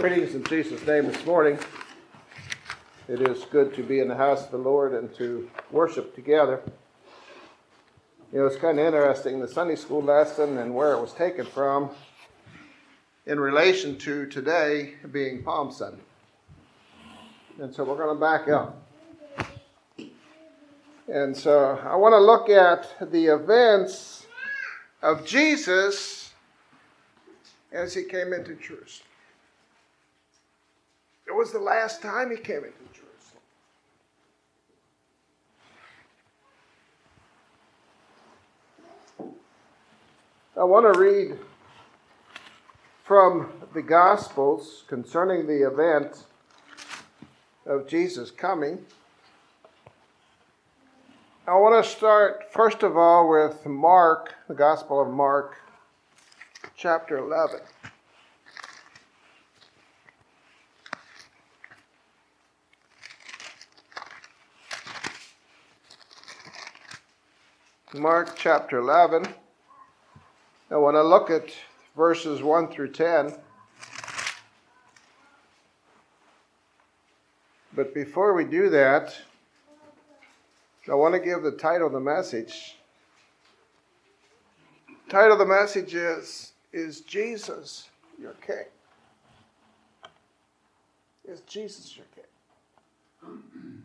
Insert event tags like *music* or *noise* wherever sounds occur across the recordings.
Greetings in Jesus' name this morning. It is good to be in the house of the Lord and to worship together. You know, it's kind of interesting the Sunday school lesson and where it was taken from in relation to today being Palm Sunday. And so we're going to back up. And so I want to look at the events of Jesus as he came into Jerusalem. It was the last time he came into Jerusalem. I want to read from the Gospels concerning the event of Jesus coming. I want to start, first of all, with Mark, the Gospel of Mark, chapter 11. Mark chapter 11. I want to look at verses 1 through 10. But before we do that, I want to give the title of the message. The title of the message is Is Jesus Your King? Is Jesus your King?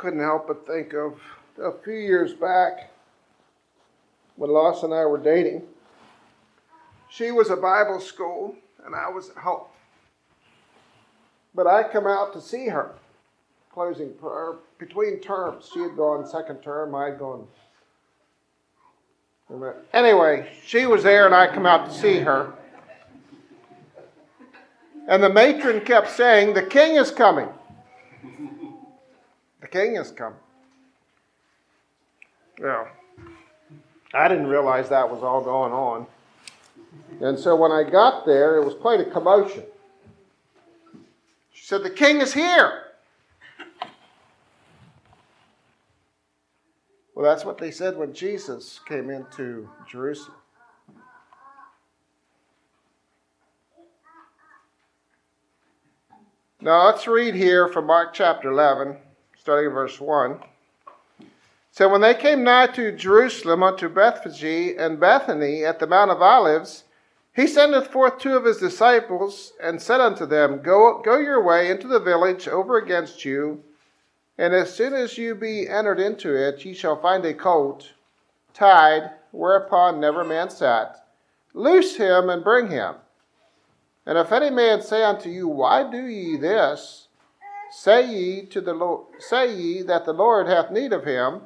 Couldn't help but think of a few years back when Lois and I were dating. She was at Bible school and I was at home. But I come out to see her, closing prayer between terms. She had gone second term, I had gone. Anyway, she was there and I come out to see her. And the matron kept saying, The king is coming king has come. Well, I didn't realize that was all going on. And so when I got there, it was quite a commotion. She said, The king is here. Well, that's what they said when Jesus came into Jerusalem. Now let's read here from Mark chapter 11 starting in verse 1. So when they came nigh to Jerusalem unto Bethphage and Bethany at the Mount of Olives, he sendeth forth two of his disciples and said unto them, Go, go your way into the village over against you, and as soon as you be entered into it, ye shall find a colt tied, whereupon never man sat. Loose him and bring him. And if any man say unto you, Why do ye this? Say ye to the Lord, say ye that the Lord hath need of him,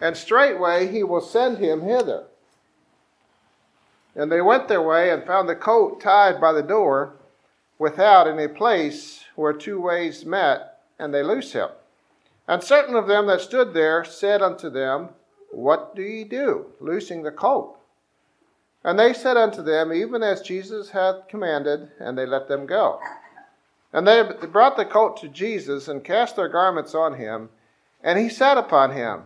and straightway he will send him hither. And they went their way and found the colt tied by the door without in a place where two ways met, and they loose him. And certain of them that stood there said unto them, What do ye do, loosing the colt? And they said unto them, Even as Jesus hath commanded, and they let them go. And they brought the colt to Jesus and cast their garments on him, and he sat upon him.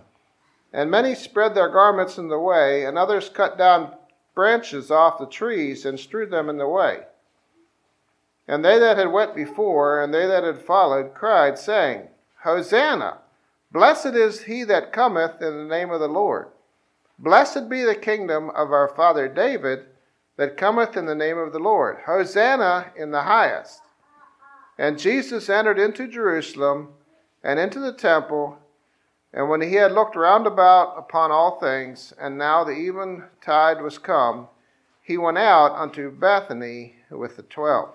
And many spread their garments in the way, and others cut down branches off the trees and strewed them in the way. And they that had went before, and they that had followed, cried, saying, Hosanna! Blessed is he that cometh in the name of the Lord. Blessed be the kingdom of our father David that cometh in the name of the Lord. Hosanna in the highest. And Jesus entered into Jerusalem and into the temple. And when he had looked round about upon all things, and now the eventide was come, he went out unto Bethany with the twelve.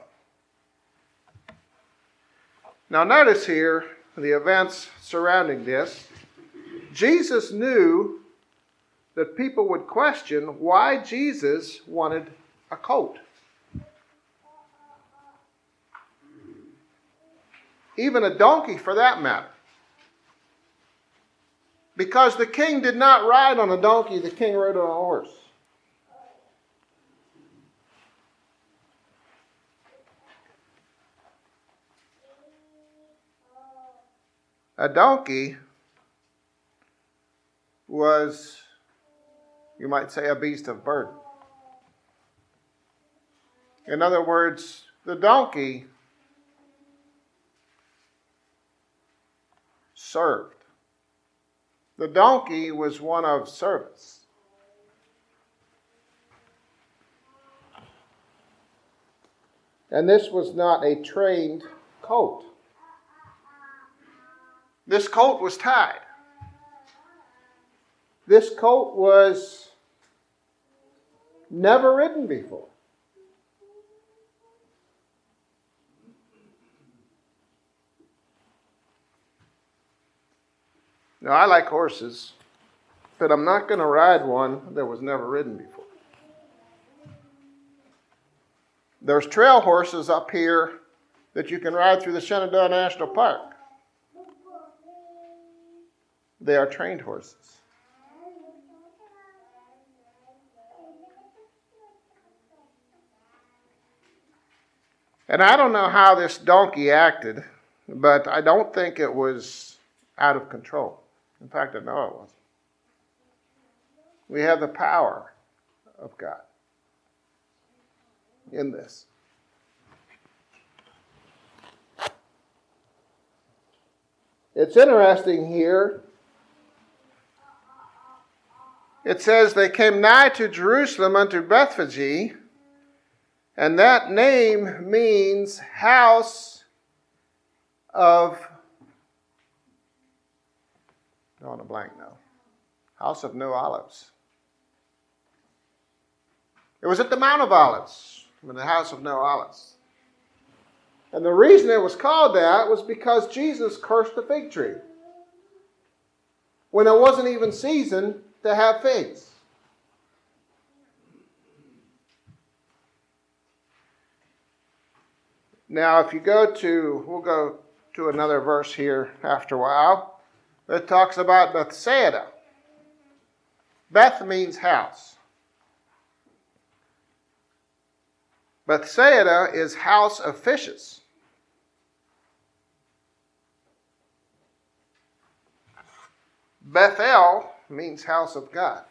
Now, notice here the events surrounding this. Jesus knew that people would question why Jesus wanted a colt. Even a donkey for that matter. Because the king did not ride on a donkey, the king rode on a horse. A donkey was, you might say, a beast of burden. In other words, the donkey served. The donkey was one of service. And this was not a trained colt. This colt was tied. This colt was never ridden before. Now, I like horses, but I'm not going to ride one that was never ridden before. There's trail horses up here that you can ride through the Shenandoah National Park. They are trained horses. And I don't know how this donkey acted, but I don't think it was out of control. In fact, I know it wasn't. We have the power of God in this. It's interesting here. It says they came nigh to Jerusalem unto Bethphage, and that name means house of on a blank now. House of No Olives. It was at the Mount of Olives, in the House of No Olives. And the reason it was called that was because Jesus cursed the fig tree when it wasn't even season to have figs. Now, if you go to, we'll go to another verse here after a while that talks about Bethsaida. Beth means house. Bethsaida is house of fishes. Bethel means house of God.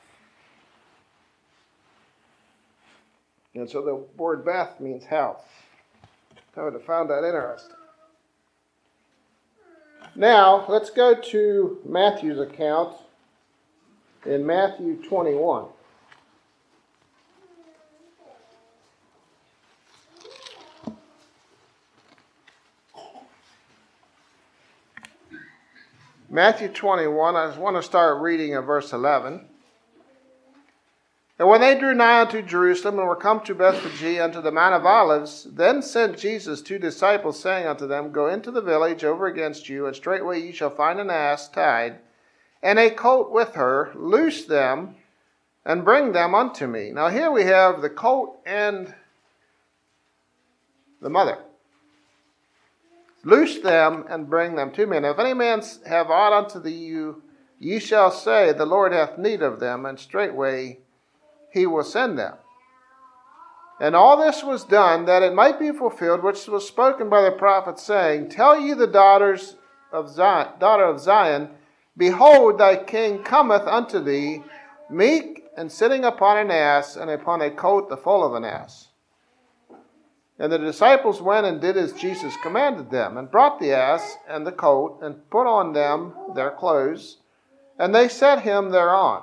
And so the word Beth means house. I would have found that interesting. Now, let's go to Matthew's account in Matthew 21. Matthew 21, I just want to start reading at verse 11. And when they drew nigh unto Jerusalem and were come to Bethphage unto the Mount of Olives, then sent Jesus two disciples, saying unto them, Go into the village over against you, and straightway ye shall find an ass tied, and a colt with her. Loose them, and bring them unto me. Now here we have the colt and the mother. Loose them and bring them to me. And if any man have aught unto you, ye shall say, The Lord hath need of them, and straightway he will send them. And all this was done that it might be fulfilled which was spoken by the prophet, saying, Tell ye the daughters of Zion, daughter of Zion, Behold, thy king cometh unto thee, meek and sitting upon an ass, and upon a coat the foal of an ass. And the disciples went and did as Jesus commanded them, and brought the ass and the coat, and put on them their clothes, and they set him thereon.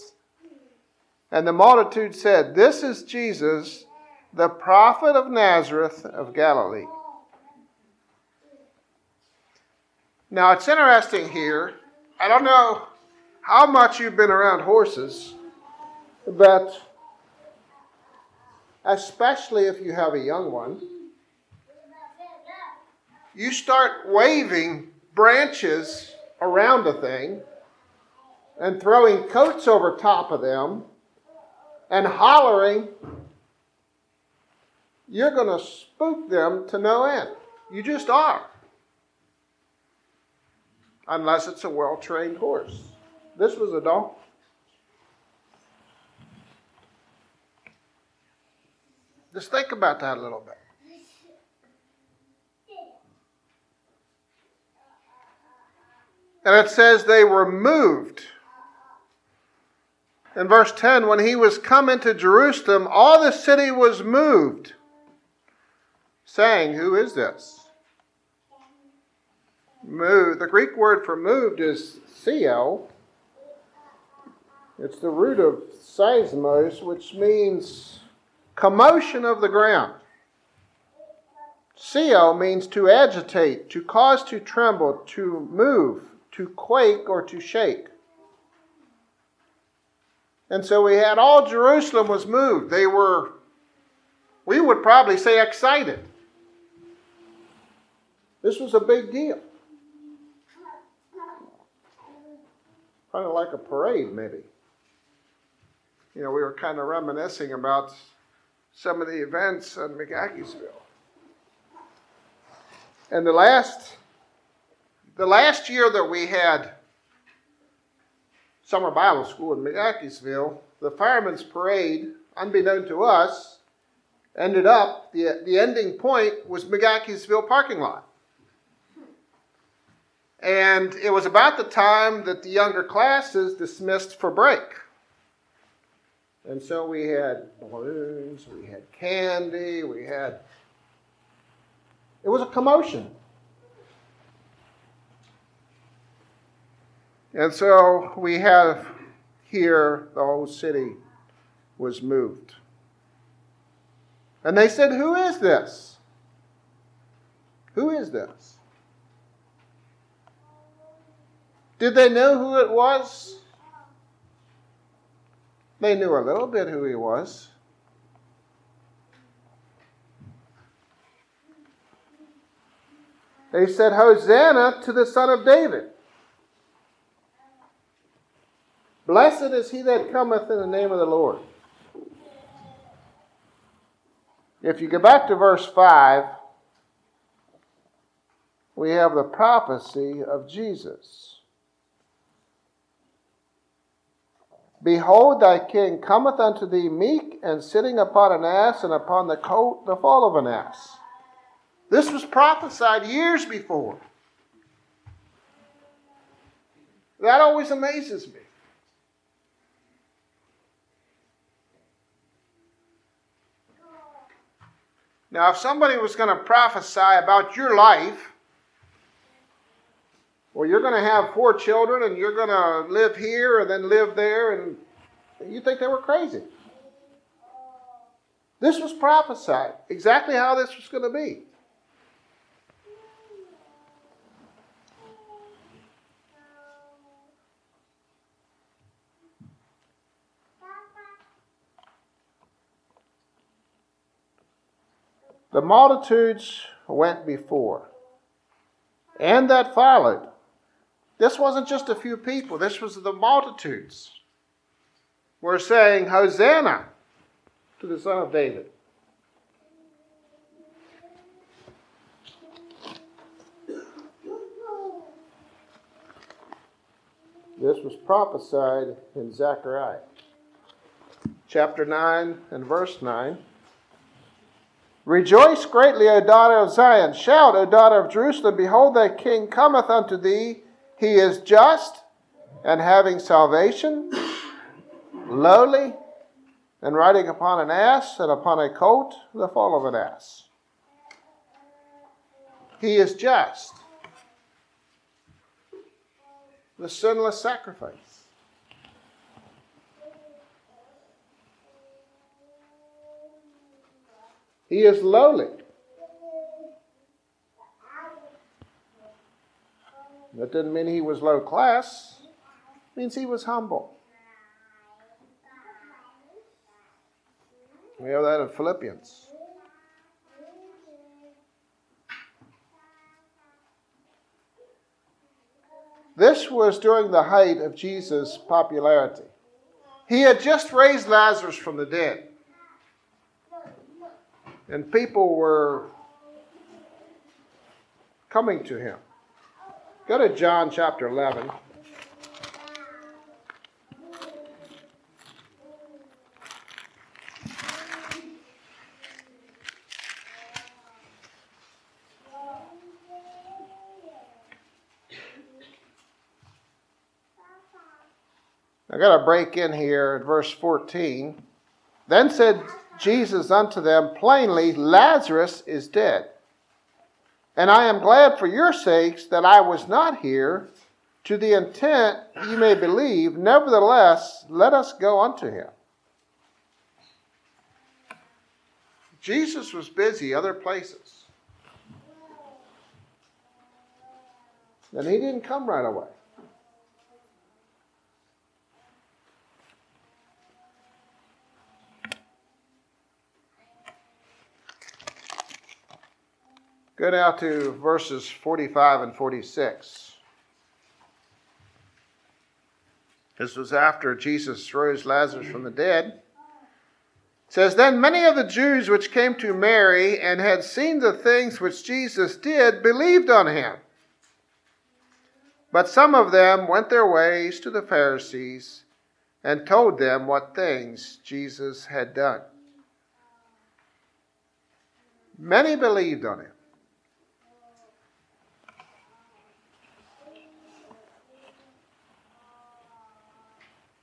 And the multitude said, This is Jesus, the prophet of Nazareth of Galilee. Now it's interesting here. I don't know how much you've been around horses, but especially if you have a young one, you start waving branches around a thing and throwing coats over top of them and hollering, you're going to spook them to no end. You just are. Unless it's a well trained horse. This was a donkey. Just think about that a little bit. And it says they were moved. In verse 10, when he was come into Jerusalem, all the city was moved, saying, Who is this? Moved. The Greek word for moved is theo. It's the root of seismos, which means commotion of the ground. Theo means to agitate, to cause to tremble, to move, to quake, or to shake. And so we had all Jerusalem was moved. They were, we would probably say, excited. This was a big deal. Kind of like a parade, maybe. You know, we were kind of reminiscing about some of the events in McGaheysville. And the last, the last year that we had summer Bible school in McGaheysville, the firemen's parade, unbeknown to us, ended up, the, the ending point was McGaheysville parking lot. And it was about the time that the younger classes dismissed for break. And so we had balloons, we had candy, we had. It was a commotion. And so we have here the whole city was moved. And they said, Who is this? Who is this? Did they know who it was? They knew a little bit who he was. They said, Hosanna to the Son of David. Blessed is he that cometh in the name of the Lord. If you go back to verse 5, we have the prophecy of Jesus. Behold, thy king cometh unto thee meek and sitting upon an ass, and upon the coat the fall of an ass. This was prophesied years before. That always amazes me. Now, if somebody was going to prophesy about your life, well, you're going to have four children and you're going to live here and then live there, and you think they were crazy. This was prophesied, exactly how this was going to be. The multitudes went before, and that followed this wasn't just a few people, this was the multitudes. We're saying, Hosanna to the Son of David. This was prophesied in Zechariah chapter 9 and verse 9. Rejoice greatly, O daughter of Zion. Shout, O daughter of Jerusalem. Behold, thy king cometh unto thee. He is just and having salvation, lowly, and riding upon an ass, and upon a colt, the fall of an ass. He is just. The sinless sacrifice. He is lowly. That didn't mean he was low class. It means he was humble. We have that in Philippians. This was during the height of Jesus' popularity. He had just raised Lazarus from the dead. And people were coming to him. Go to John chapter 11. I got to break in here at verse 14. Then said Jesus unto them plainly, Lazarus is dead. And I am glad for your sakes that I was not here, to the intent ye may believe. Nevertheless, let us go unto him. Jesus was busy other places. And he didn't come right away. Go now to verses 45 and 46. This was after Jesus rose Lazarus from the dead. It says, Then many of the Jews which came to Mary and had seen the things which Jesus did believed on him. But some of them went their ways to the Pharisees and told them what things Jesus had done. Many believed on him.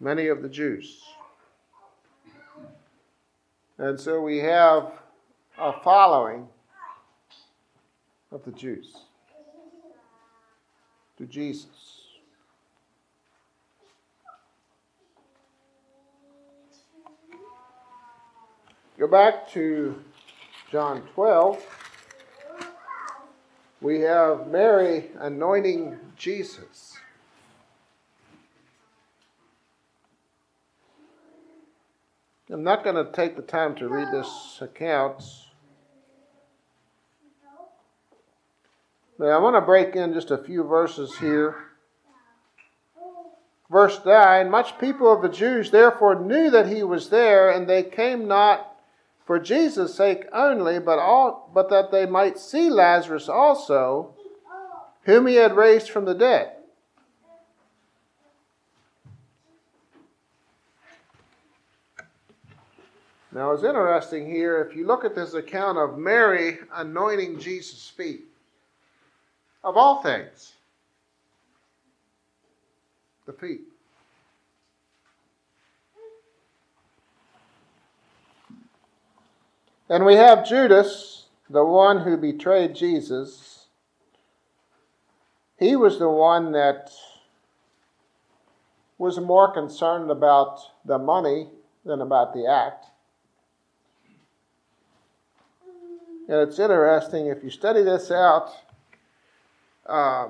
Many of the Jews. And so we have a following of the Jews to Jesus. Go back to John 12. We have Mary anointing Jesus. I'm not going to take the time to read this account. But I want to break in just a few verses here. Verse 9 Much people of the Jews therefore knew that he was there, and they came not for Jesus' sake only, but, all, but that they might see Lazarus also, whom he had raised from the dead. Now, it's interesting here, if you look at this account of Mary anointing Jesus' feet, of all things, the feet. And we have Judas, the one who betrayed Jesus. He was the one that was more concerned about the money than about the act. And it's interesting if you study this out. Uh,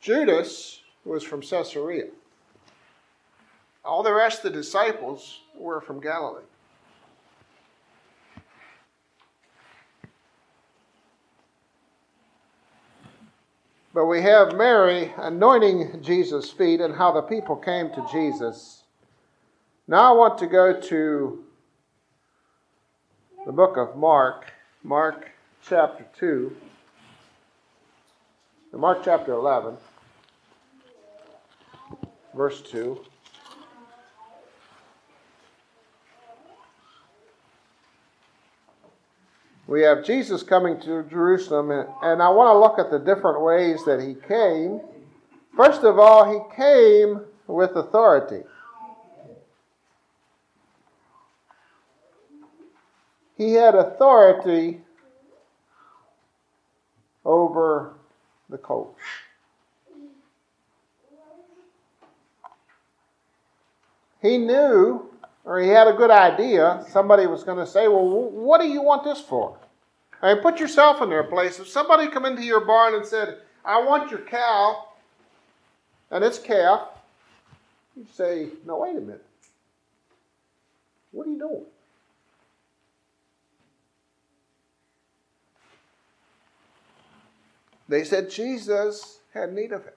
Judas was from Caesarea. All the rest of the disciples were from Galilee. But we have Mary anointing Jesus' feet and how the people came to Jesus. Now I want to go to the book of Mark. Mark chapter 2, Mark chapter 11, verse 2. We have Jesus coming to Jerusalem, and I want to look at the different ways that he came. First of all, he came with authority. He had authority over the colt. He knew, or he had a good idea, somebody was going to say, Well, what do you want this for? I mean, put yourself in their place. If somebody come into your barn and said, I want your cow and its calf, you'd say, No, wait a minute. What are you doing? They said Jesus had need of him.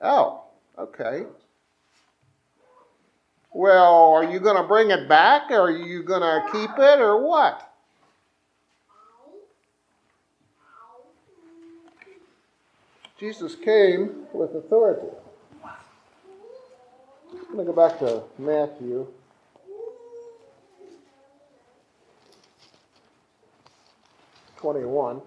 Oh, okay. Well, are you going to bring it back? Or are you going to keep it or what? Jesus came with authority. I'm going to go back to Matthew Twenty-one.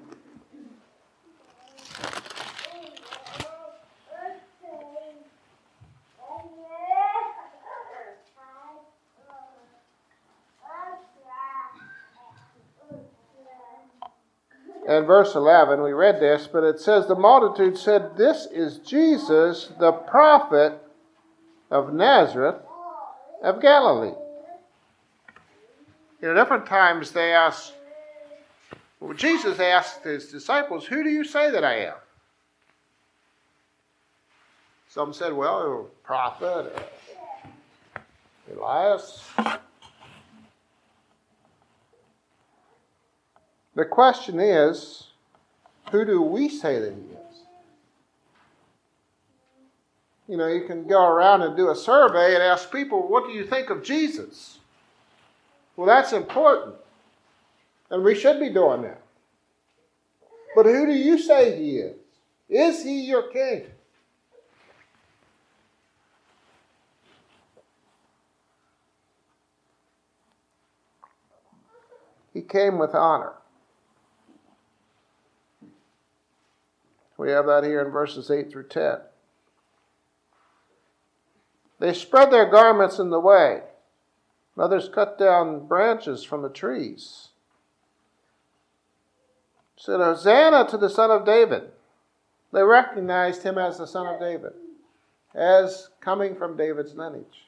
and verse 11, we read this, but it says, The multitude said, This is Jesus, the prophet of Nazareth of Galilee. You know, different times they ask, well, Jesus asked his disciples, Who do you say that I am? Some said, Well, a prophet, uh, Elias. The question is, who do we say that he is? You know, you can go around and do a survey and ask people, what do you think of Jesus? Well, that's important. And we should be doing that. But who do you say he is? Is he your king? He came with honor. We have that here in verses 8 through 10. They spread their garments in the way. Others cut down branches from the trees. Said, Hosanna to the Son of David. They recognized him as the Son of David, as coming from David's lineage.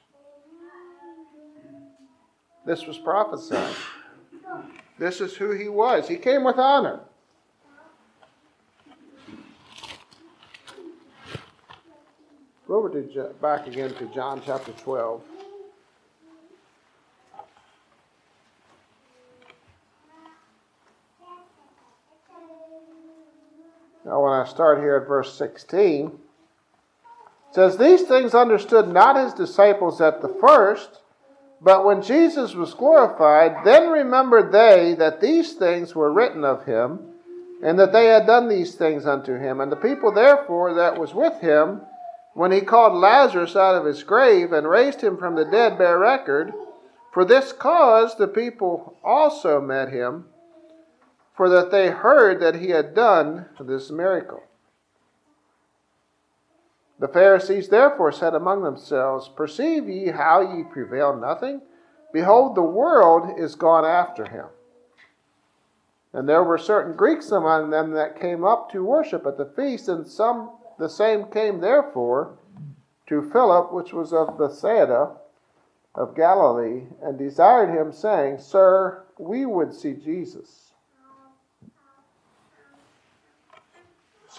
This was prophesied. This is who he was. He came with honor. Go over to back again to John chapter 12. Now, when I start here at verse 16, it says, These things understood not his disciples at the first, but when Jesus was glorified, then remembered they that these things were written of him, and that they had done these things unto him. And the people, therefore, that was with him, when he called Lazarus out of his grave and raised him from the dead, bear record. For this cause the people also met him, for that they heard that he had done this miracle. The Pharisees therefore said among themselves, Perceive ye how ye prevail nothing? Behold, the world is gone after him. And there were certain Greeks among them that came up to worship at the feast, and some the same came therefore to Philip, which was of Bethsaida of Galilee, and desired him, saying, Sir, we would see Jesus.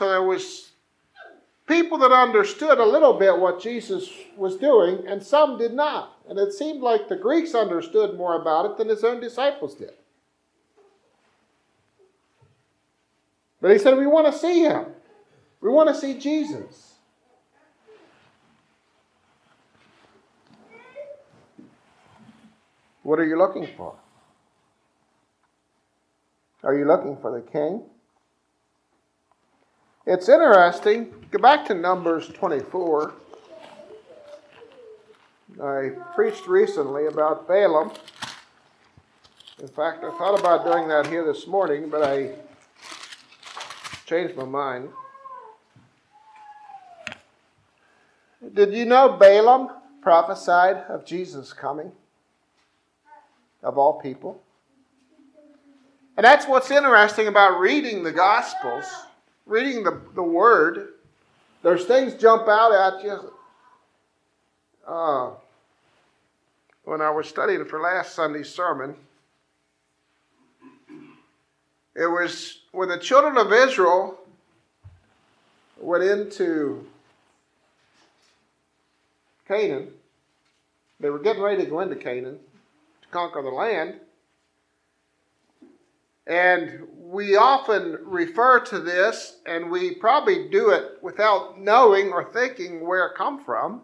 So there was people that understood a little bit what Jesus was doing, and some did not. And it seemed like the Greeks understood more about it than his own disciples did. But he said, We want to see him. We want to see Jesus. What are you looking for? Are you looking for the king? It's interesting. Go back to Numbers 24. I preached recently about Balaam. In fact, I thought about doing that here this morning, but I changed my mind. Did you know Balaam prophesied of Jesus coming? Of all people? And that's what's interesting about reading the Gospels, reading the, the Word. There's things jump out at you. Uh, when I was studying for last Sunday's sermon, it was when the children of Israel went into Canaan. They were getting ready to go into Canaan to conquer the land. And we often refer to this, and we probably do it without knowing or thinking where it come from.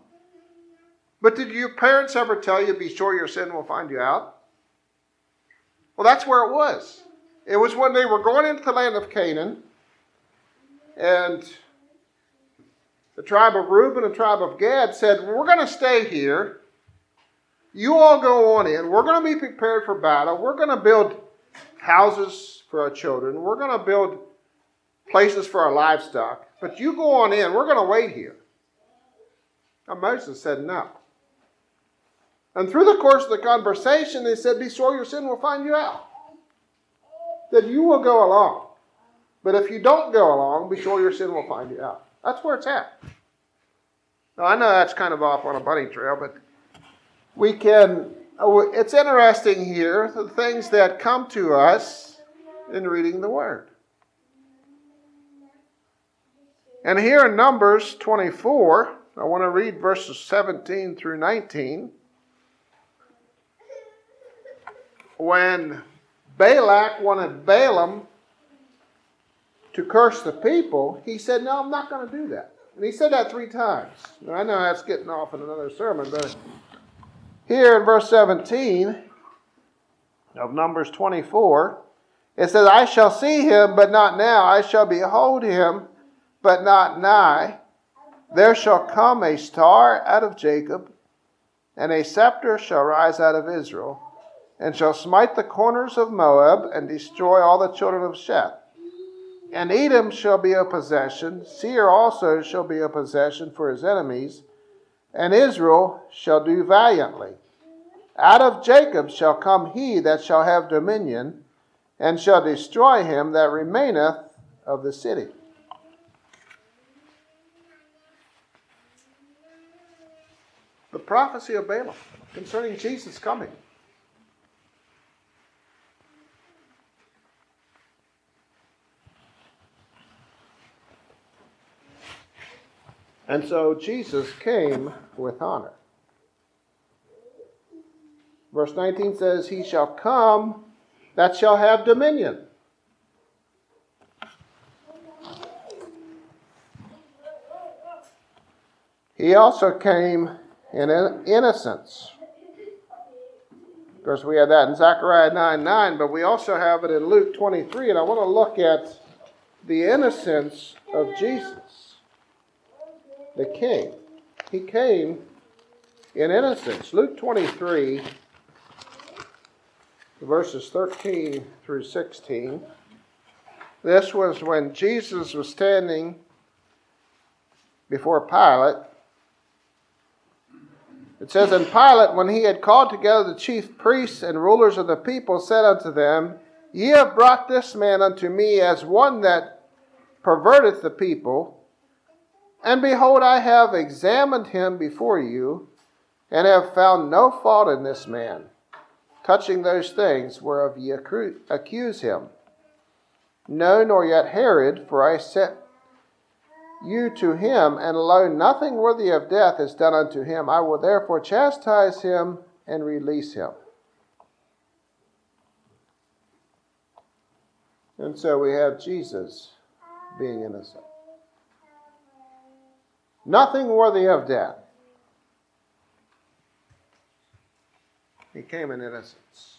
But did your parents ever tell you, be sure your sin will find you out? Well, that's where it was. It was when they were going into the land of Canaan, and the tribe of Reuben and tribe of Gad said, We're going to stay here. You all go on in. We're going to be prepared for battle. We're going to build houses for our children. We're going to build places for our livestock. But you go on in. We're going to wait here. And Moses said, No. And through the course of the conversation, they said, Be sure your sin will find you out. That you will go along. But if you don't go along, be sure your sin will find you out. That's where it's at. Now, I know that's kind of off on a bunny trail, but we can, Uh, it's interesting here, the things that come to us in reading the Word. And here in Numbers 24, I want to read verses 17 through 19. When Balak wanted Balaam to curse the people, he said, No, I'm not going to do that. And he said that three times. Now, I know that's getting off in another sermon, but here in verse 17 of Numbers 24, it says, I shall see him, but not now. I shall behold him, but not nigh. There shall come a star out of Jacob, and a scepter shall rise out of Israel, and shall smite the corners of Moab, and destroy all the children of Sheth. And Edom shall be a possession, Seir also shall be a possession for his enemies, and Israel shall do valiantly. Out of Jacob shall come he that shall have dominion, and shall destroy him that remaineth of the city. The prophecy of Balaam concerning Jesus coming. And so Jesus came with honor. Verse 19 says, He shall come that shall have dominion. He also came in innocence. Of course, we have that in Zechariah 9 9, but we also have it in Luke 23, and I want to look at the innocence of Jesus the king. He came in innocence. Luke 23, verses 13 through 16. This was when Jesus was standing before Pilate. It says, And Pilate, when he had called together the chief priests and rulers of the people, said unto them, Ye have brought this man unto me as one that perverteth the people. And behold, I have examined him before you, and have found no fault in this man, touching those things whereof ye accuse him. No, nor yet Herod, for I set you to him, and lo, nothing worthy of death is done unto him. I will therefore chastise him and release him. And so we have Jesus being innocent nothing worthy of death. He came in innocence.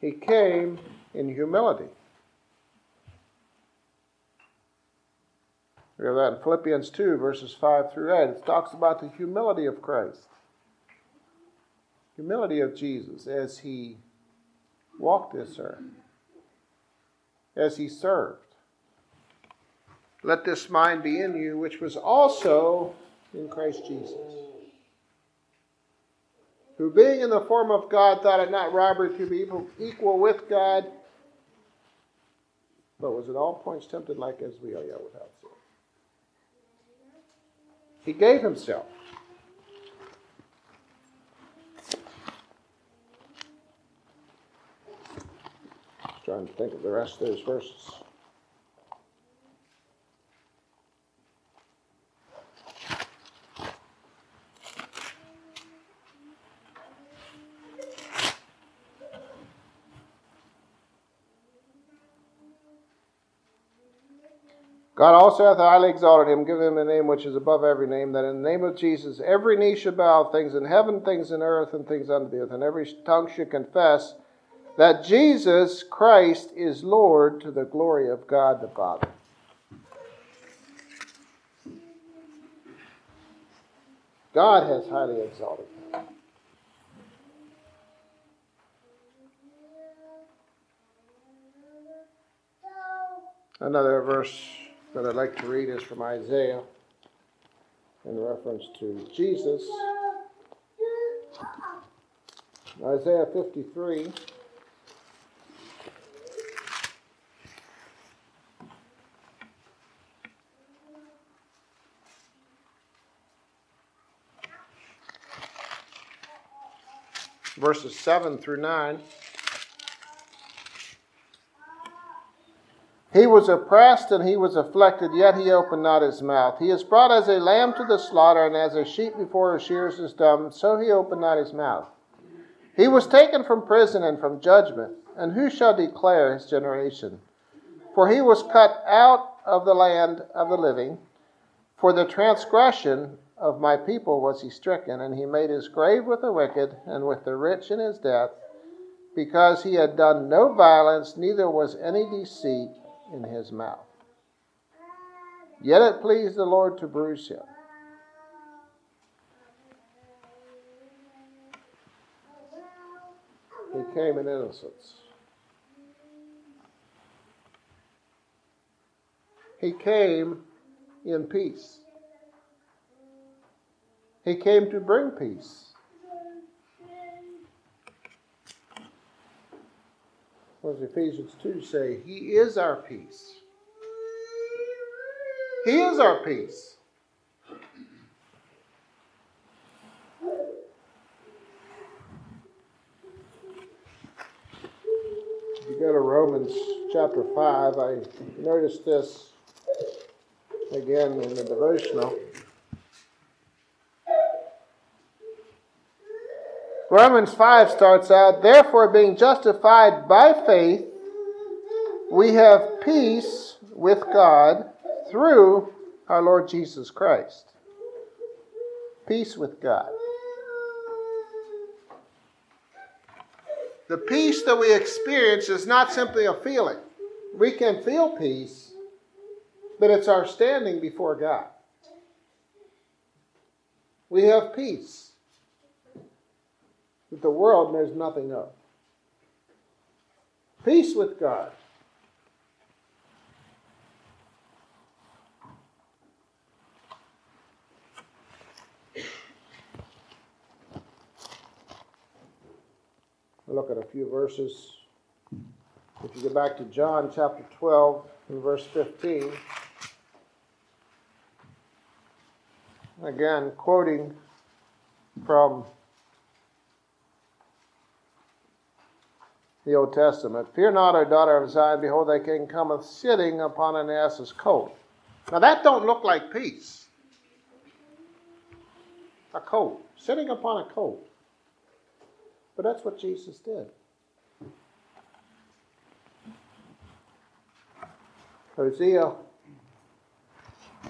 He came in humility. We have that in Philippians 2, verses 5 through 8. It talks about the humility of Christ. Humility of Jesus as he walked this earth, as he served let this mind be in you, which was also in Christ Jesus. Who, being in the form of God, thought it not robbery to be equal with God, but was at all points tempted like as we are, yet without sin. He gave himself. trying to think of the rest of those verses. God also hath highly exalted him, given him a name which is above every name, that in the name of Jesus every knee should bow, things in heaven, things in earth, and things under the earth, and every tongue should confess that Jesus Christ is Lord to the glory of God the Father. God has highly exalted him. Another verse that I'd like to read is from Isaiah in reference to Jesus. Isaiah 53. Verses 7 through 9. He was oppressed and he was afflicted, yet he opened not his mouth. He is brought as a lamb to the slaughter, and as a sheep before her shears is dumb, so he opened not his mouth. He was taken from prison and from judgment, and who shall declare his generation? For he was cut out of the land of the living. For the transgression of my people was he stricken, and he made his grave with the wicked and with the rich in his death, because he had done no violence, neither was any deceit in his mouth. Yet it pleased the Lord to bruise him. He came in innocence. He came in peace. He came to bring peace. What does Ephesians 2 say? He is our peace. He is our peace. If you go to Romans chapter 5, I noticed this again in the devotional. Romans 5 starts out, Therefore, being justified by faith, we have peace with God through our Lord Jesus Christ. Peace with God. The peace that we experience is not simply a feeling. We can feel peace, but it's our standing before God. We have peace that the world knows nothing of. Peace with God. Look at a few verses. If you go back to John chapter 12 and verse 15, again, quoting from the Old Testament. Fear not, O daughter of Zion, behold, thy king cometh sitting upon an ass's coat. Now that don't look like peace. A coat, sitting upon a coat. But that's what Jesus did. Hosea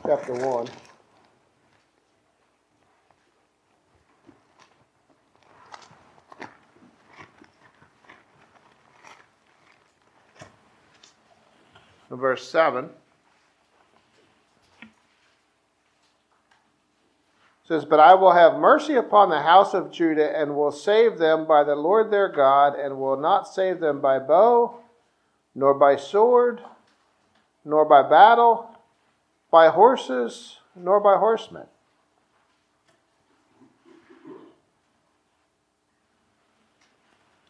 chapter 1. Verse 7 says, But I will have mercy upon the house of Judah and will save them by the Lord their God, and will not save them by bow, nor by sword, nor by battle, by horses, nor by horsemen.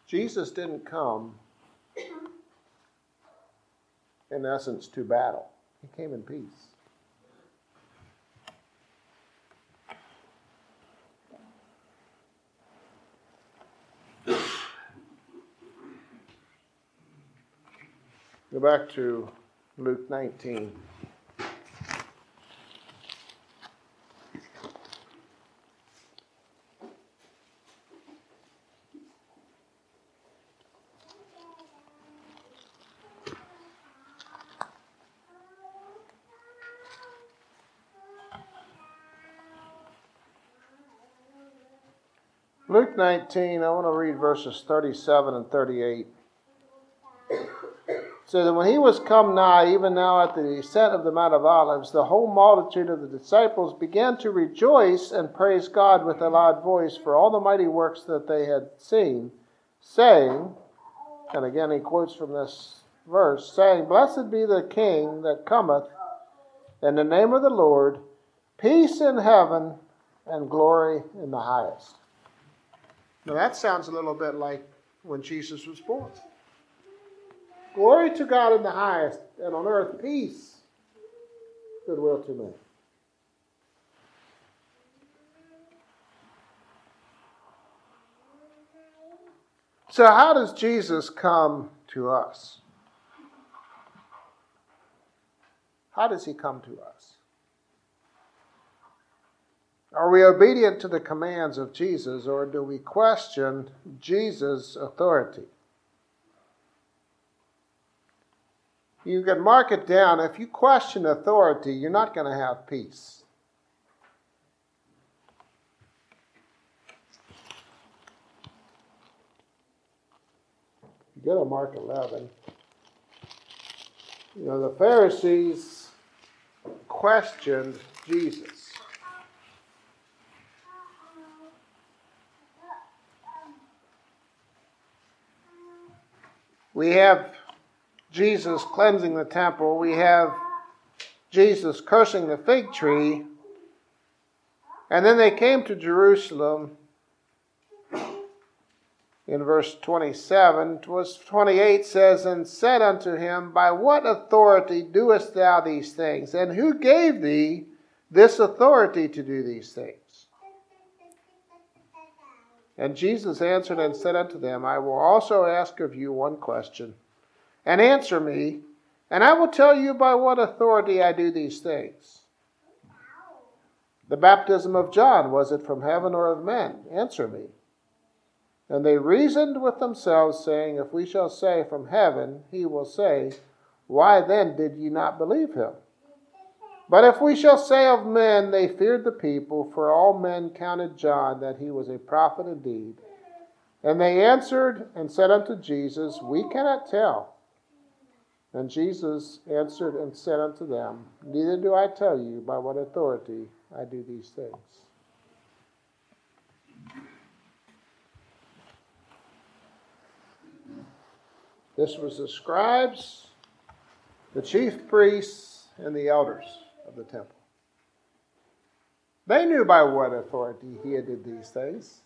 Jesus didn't come in essence, to battle. He came in peace. Go back to Luke 19. 19, I want to read verses 37 and 38. says, And when he was come nigh, even now at the descent of the Mount of Olives, the whole multitude of the disciples began to rejoice and praise God with a loud voice for all the mighty works that they had seen, saying, and again he quotes from this verse, saying, Blessed be the King that cometh in the name of the Lord, peace in heaven and glory in the highest. Now that sounds a little bit like when Jesus was born. Glory to God in the highest, and on earth peace, goodwill to men. So, how does Jesus come to us? How does he come to us? Are we obedient to the commands of Jesus or do we question Jesus' authority? You can mark it down. If you question authority, you're not going to have peace. You go to Mark 11. You know, the Pharisees questioned Jesus. We have Jesus cleansing the temple. We have Jesus cursing the fig tree. And then they came to Jerusalem in verse 27. Verse 28 says, And said unto him, By what authority doest thou these things? And who gave thee this authority to do these things? And Jesus answered and said unto them, I will also ask of you one question, and answer me, and I will tell you by what authority I do these things. The baptism of John, was it from heaven or of men? Answer me. And they reasoned with themselves, saying, If we shall say from heaven, he will say, Why then did ye not believe him? But if we shall say of men, they feared the people, for all men counted John that he was a prophet indeed. And they answered and said unto Jesus, We cannot tell. And Jesus answered and said unto them, Neither do I tell you by what authority I do these things. This was the scribes, the chief priests, and the elders of the temple. They knew by what authority he did these things.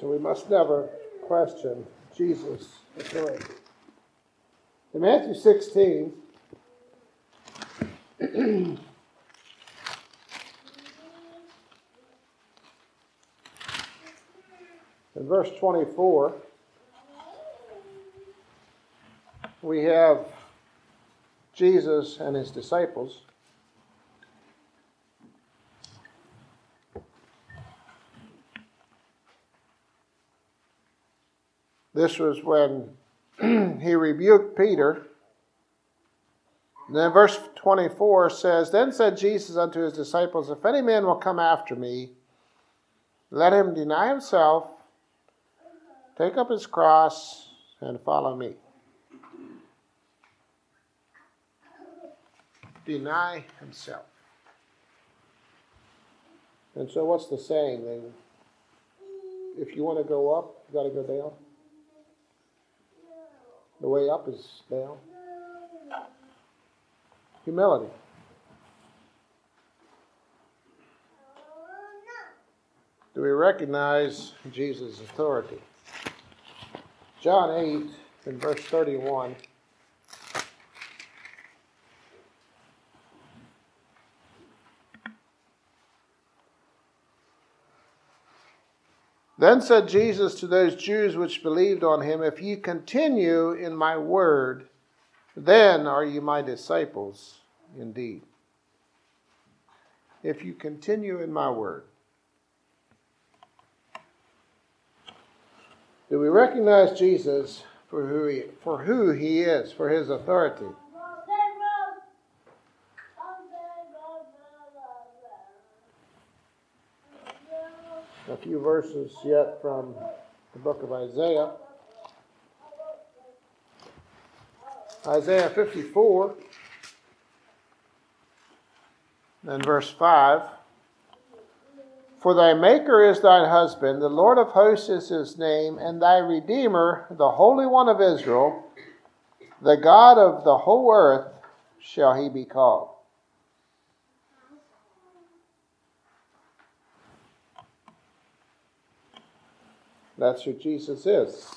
So we must never question Jesus' authority. In Matthew 16, *clears throat* in verse 24, we have Jesus and his disciples. This was when *clears throat* he rebuked Peter. Then verse 24 says, Then said Jesus unto his disciples, If any man will come after me, let him deny himself, take up his cross, and follow me. Deny himself. And so, what's the saying? If you want to go up, you got to go down. The way up is down. Humility. Do we recognize Jesus' authority? John 8, in verse 31. Then said Jesus to those Jews which believed on him, If ye continue in my word, then are ye my disciples indeed. If you continue in my word. Do we recognize Jesus for who he, for who he is, for his authority? A few verses yet from the book of Isaiah. Isaiah 54 and verse 5. For thy Maker is thine husband, the Lord of hosts is his name, and thy Redeemer, the Holy One of Israel, the God of the whole earth, shall he be called. That's who Jesus is.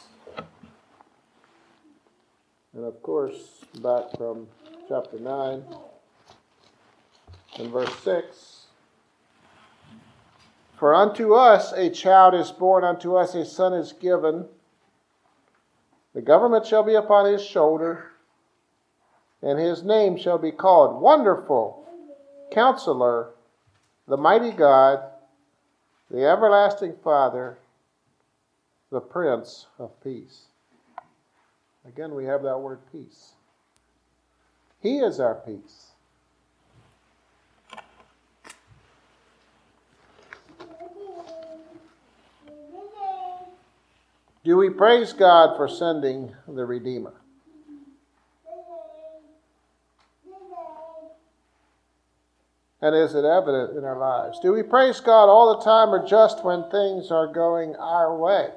And of course, back from chapter 9 and verse 6 For unto us a child is born, unto us a son is given. The government shall be upon his shoulder, and his name shall be called Wonderful, Counselor, the Mighty God, the Everlasting Father the Prince of Peace. Again, we have that word peace. He is our peace. Do we praise God for sending the Redeemer? And is it evident in our lives? Do we praise God all the time or just when things are going our way?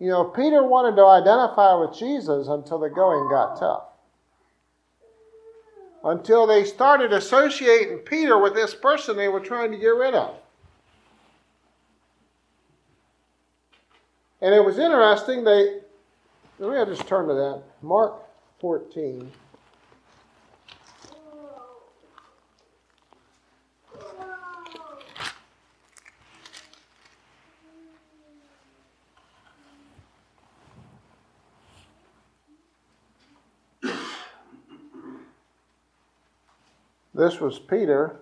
You know, Peter wanted to identify with Jesus until the going got tough. Until they started associating Peter with this person they were trying to get rid of. And it was interesting, they, let me just turn to that. Mark 14. This was Peter.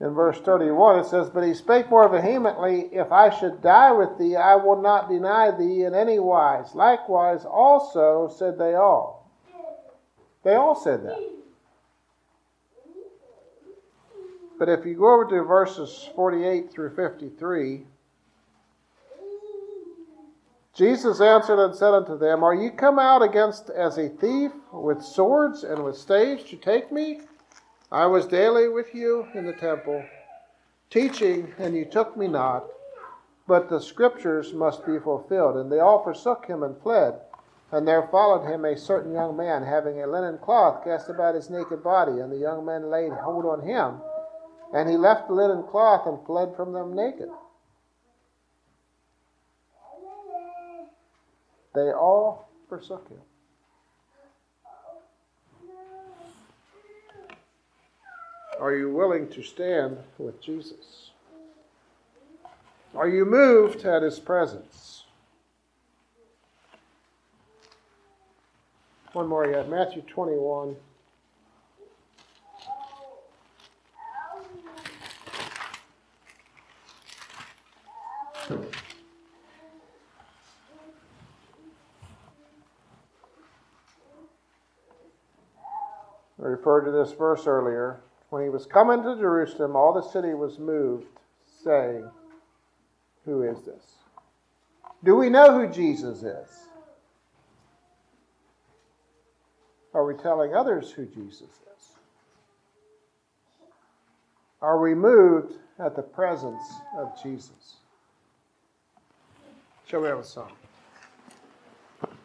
In verse 31, it says, But he spake more vehemently, If I should die with thee, I will not deny thee in any wise. Likewise, also said they all. They all said that. But if you go over to verses 48 through 53, Jesus answered and said unto them, Are ye come out against as a thief with swords and with staves to take me? I was daily with you in the temple, teaching, and you took me not. But the scriptures must be fulfilled. And they all forsook him and fled. And there followed him a certain young man, having a linen cloth cast about his naked body. And the young men laid hold on him. And he left the linen cloth and fled from them naked. They all forsook him. Are you willing to stand with Jesus? Are you moved at his presence? One more yet. Matthew 21. I referred to this verse earlier. When he was coming to Jerusalem, all the city was moved, saying, Who is this? Do we know who Jesus is? Are we telling others who Jesus is? Are we moved at the presence of Jesus? Shall we have a song?